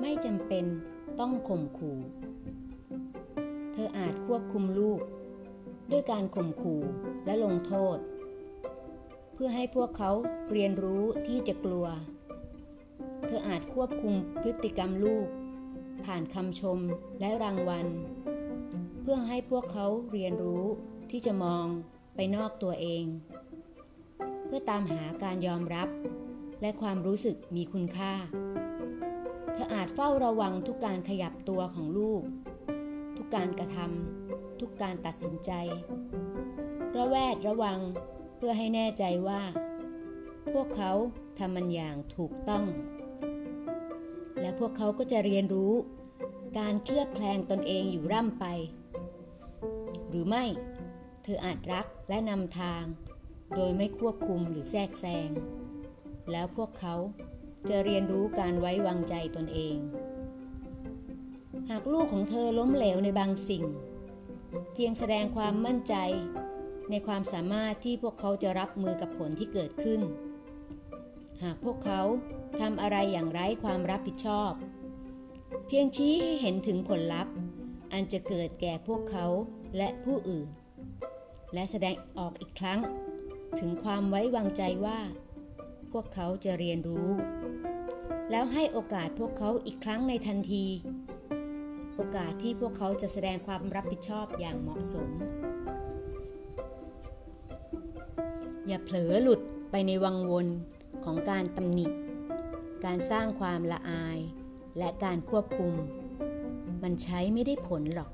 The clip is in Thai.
ไม่จำเป็นต้องข่มขู่ เธออาจควบคุมลูก ด้วยการข่มขู่และลงโทษ เพื่อให้พวกเขาเรียนรู้ที่จะกลัว เธออาจควบคุมพฤติกรรมลูก ผ่านคำชมและรางวัล เพื่อให้พวกเขาเรียนรู้ที่จะมองไปนอกตัวเอง เพื่อตามหาการยอมรับ และความรู้สึกมีคุณค่า เธออาจเฝ้าระวังทุกการขยับตัวของลูก ทุกการกระทำทุกการตัดสินใจ ระแวดระวังเพื่อให้แน่ใจว่า พวกเขาทำมันอย่างถูกต้อง และพวกเขาก็จะเรียนรู้ การเคลือบแคลงตนเองอยู่ร่ำไป หรือไม่ เธออาจรักและนำทาง โดยไม่ควบคุมหรือแทรกแซง แล้วพวกเขา จะเรียนรู้การไว้วางใจตนเอง หากลูกของเธอล้มเหลวในบางสิ่ง เพียงแสดงความมั่นใจในความสามารถที่พวกเขาจะรับมือกับผลที่เกิดขึ้น หากพวกเขาทำอะไรอย่างไร้ความรับผิดชอบ เพียงชี้ให้เห็นถึงผลลัพธ์ อันจะเกิดแก่พวกเขาและผู้อื่น และแสดงออกอีกครั้ง ถึงความไว้วางใจว่า พวกเขาจะเรียนรู้ แล้วให้โอกาสพวกเขาอีกครั้งในทันที โอกาสที่พวกเขาจะแสดงความรับผิดชอบอย่างเหมาะสม อย่าเผลอหลุดไปในวังวนของการตำหนิ การสร้างความละอาย และการควบคุม มันใช้ไม่ได้ผลหรอก